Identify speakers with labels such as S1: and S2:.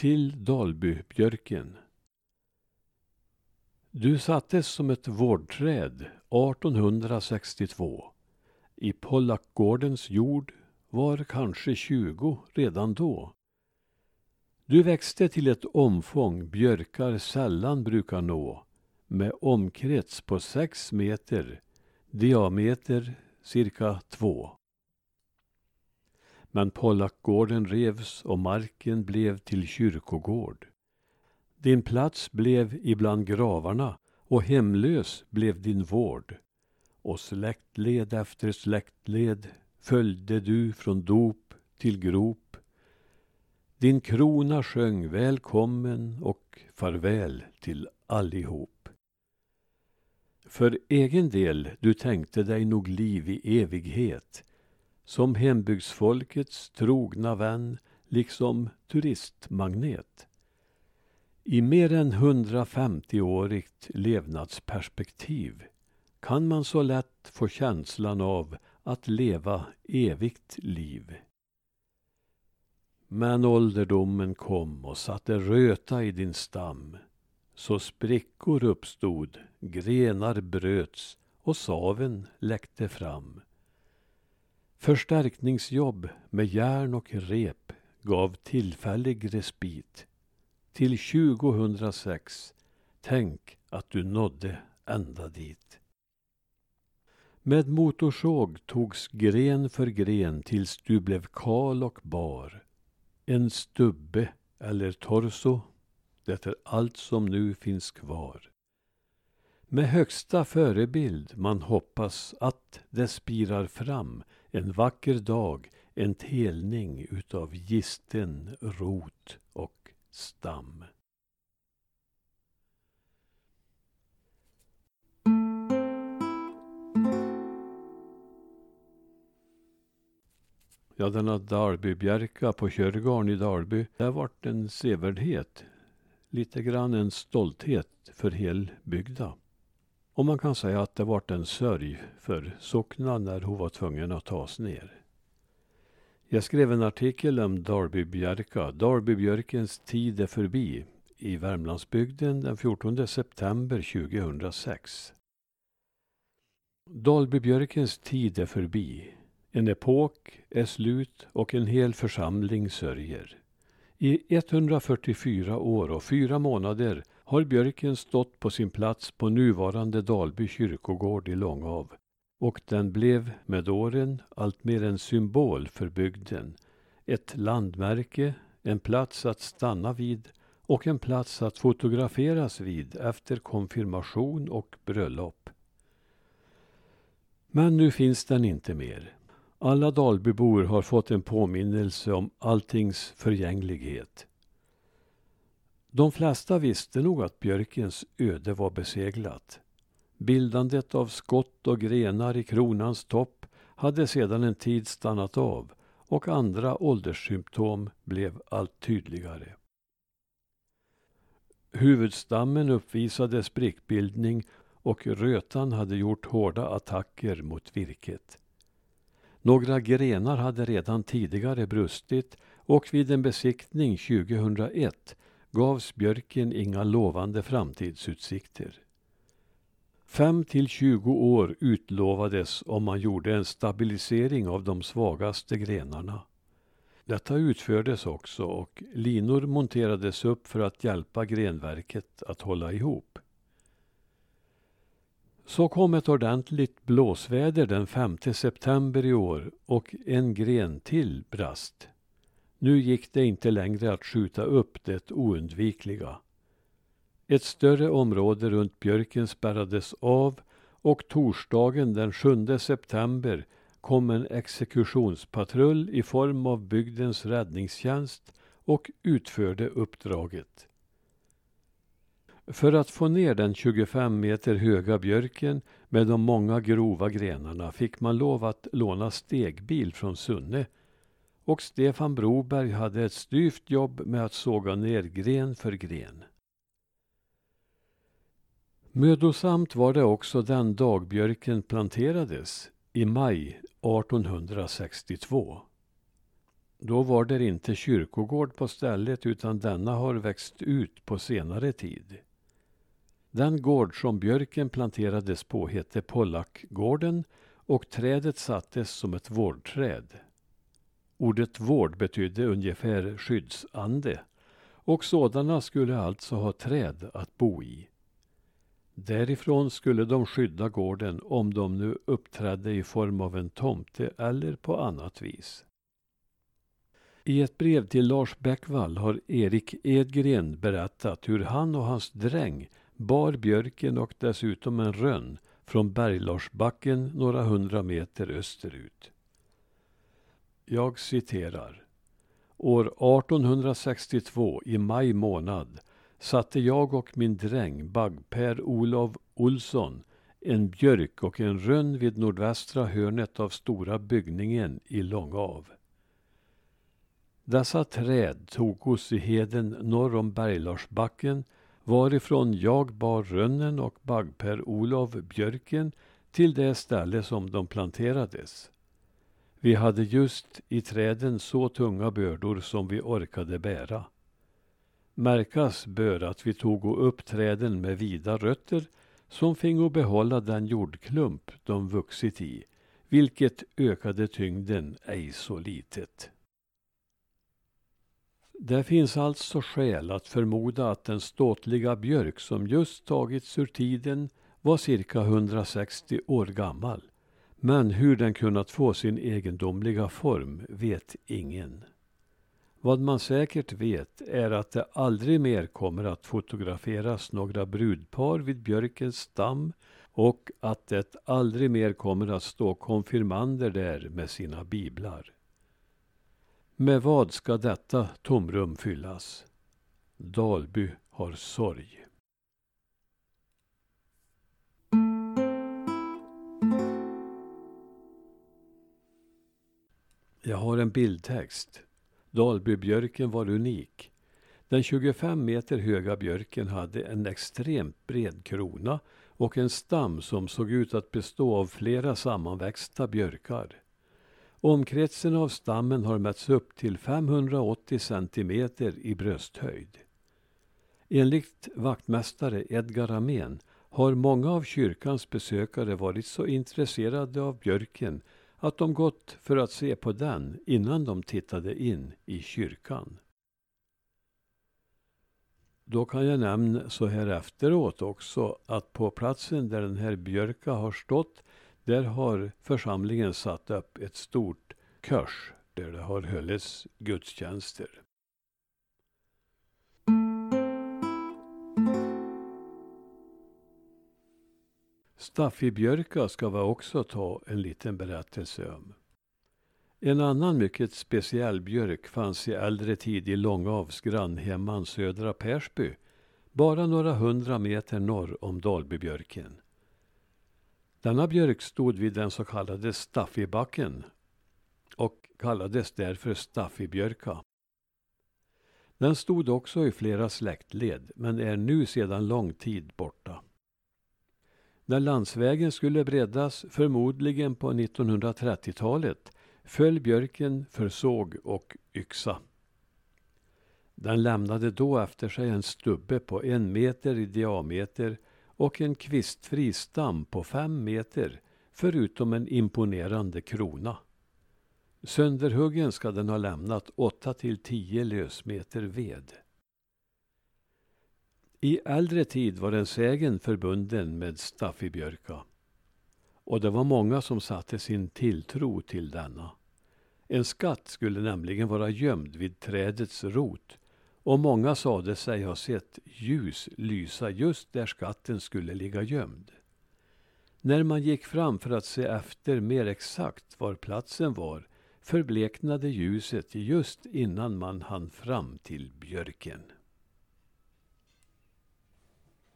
S1: till Dalbybjörken. Du sattes som ett vårdträd 1862. I Pollackgårdens jord var kanske tjugo redan då. Du växte till ett omfång björkar sällan brukar nå med omkrets på sex meter, diameter cirka två. Men Pollackgården revs och marken blev till kyrkogård. Din plats blev ibland gravarna och hemlös blev din vård. Och släktled efter släktled följde du från dop till grop. Din krona sjöng välkommen och farväl till allihop. För egen del, du tänkte dig nog liv i evighet som hembygdsfolkets trogna vän, liksom turistmagnet. I mer än 150-årigt levnadsperspektiv kan man så lätt få känslan av att leva evigt liv. Men ålderdomen kom och satte röta i din stam. Så sprickor uppstod, grenar bröts och saven läckte fram. Förstärkningsjobb med järn och rep gav tillfällig respit. Till 2006, tänk att du nådde ända dit. Med motorsåg togs gren för gren tills du blev kal och bar. En stubbe eller torso, det är allt som nu finns kvar. Med högsta förebild man hoppas att det spirar fram en vacker dag, en telning utav gisten, rot och stam. Ja, denna Dalbybjärka på Körgarn i Dalby, där har varit en sevärdhet. Lite grann en stolthet för helbygda. Och man kan säga att det vart en sörj för sockna när hon var tvungen att tas ner. Jag skrev en artikel om Dalbybjärka, Dalbybjörkens tid är förbi, i Värmlandsbygden den 14 september 2006. Dalbybjörkens tid är förbi. En epok är slut och en hel församling sörjer. I 144 år och fyra månader har björken stått på sin plats på nuvarande Dalby kyrkogård i Långav och den blev med åren alltmer en symbol för bygden. Ett landmärke, en plats att stanna vid och en plats att fotograferas vid efter konfirmation och bröllop. Men nu finns den inte mer. Alla Dalbybor har fått en påminnelse om alltings förgänglighet. De flesta visste nog att björkens öde var beseglat. Bildandet av skott och grenar i kronans topp hade sedan en tid stannat av och andra ålderssymptom blev allt tydligare. Huvudstammen uppvisade sprickbildning och rötan hade gjort hårda attacker mot virket. Några grenar hade redan tidigare brustit och vid en besiktning 2001 gavs björken inga lovande framtidsutsikter. Fem till tjugo år utlovades om man gjorde en stabilisering av de svagaste grenarna. Detta utfördes också och linor monterades upp för att hjälpa grenverket att hålla ihop. Så kom ett ordentligt blåsväder den 5 september i år och en gren till brast. Nu gick det inte längre att skjuta upp det oundvikliga. Ett större område runt björken spärrades av och torsdagen den 7 september kom en exekutionspatrull i form av bygdens räddningstjänst och utförde uppdraget. För att få ner den 25 meter höga björken med de många grova grenarna fick man lov att låna stegbil från Sunne och Stefan Broberg hade ett styvt jobb med att såga ner gren för gren. Mödosamt var det också den dag björken planterades, i maj 1862. Då var det inte kyrkogård på stället utan denna har växt ut på senare tid. Den gård som björken planterades på hette Pollackgården och trädet sattes som ett vårdträd. Ordet vård betydde ungefär skyddsande och sådana skulle alltså ha träd att bo i. Därifrån skulle de skydda gården om de nu uppträdde i form av en tomte eller på annat vis. I ett brev till Lars Bäckvall har Erik Edgren berättat hur han och hans dräng bar björken och dessutom en rönn från Berglarsbacken några hundra meter österut. Jag citerar. År 1862 i maj månad satte jag och min dräng Bagg-Per Olov Olsson en björk och en rönn vid nordvästra hörnet av stora byggningen i Långav. Dessa träd tog oss i heden norr om Berglarsbacken varifrån jag bar rönnen och Bagg-Per Olov björken till det ställe som de planterades. Vi hade just i träden så tunga bördor som vi orkade bära. Märkas bör att vi tog upp träden med vida rötter som fingo behålla den jordklump de vuxit i, vilket ökade tyngden ej så litet. Det finns alltså skäl att förmoda att den ståtliga björk som just tagits ur tiden var cirka 160 år gammal. Men hur den kunnat få sin egendomliga form vet ingen. Vad man säkert vet är att det aldrig mer kommer att fotograferas några brudpar vid björkens stam och att det aldrig mer kommer att stå konfirmander där med sina biblar. Med vad ska detta tomrum fyllas? Dalby har sorg. Jag har en bildtext. Dalbybjörken var unik. Den 25 meter höga björken hade en extremt bred krona och en stam som såg ut att bestå av flera sammanväxta björkar. Omkretsen av stammen har mätts upp till 580 centimeter i brösthöjd. Enligt vaktmästare Edgar Amén har många av kyrkans besökare varit så intresserade av björken att de gått för att se på den innan de tittade in i kyrkan. Då kan jag nämna så här efteråt också att på platsen där den här björka har stått där har församlingen satt upp ett stort kors där det har hållits gudstjänster. Staffibjörka ska vi också ta en liten berättelse om. En annan mycket speciell björk fanns i äldre tid i Långavs grannhemman Södra Persby, bara några hundra meter norr om Dalbybjörken. Denna björk stod vid den så kallade Staffibacken och kallades därför Staffibjörka. Den stod också i flera släktled men är nu sedan lång tid borta. När landsvägen skulle breddas, förmodligen på 1930-talet, föll björken för såg och yxa. Den lämnade då efter sig en stubbe på en meter i diameter och en kvistfri stam på fem meter förutom en imponerande krona. Sönderhuggen ska den ha lämnat åtta till tio lösmeter ved. I äldre tid var en sägen förbunden med Staffibjörka och det var många som satte sin tilltro till denna. En skatt skulle nämligen vara gömd vid trädets rot och många sade sig ha sett ljus lysa just där skatten skulle ligga gömd. När man gick fram för att se efter mer exakt var platsen var förbleknade ljuset just innan man hann fram till björken.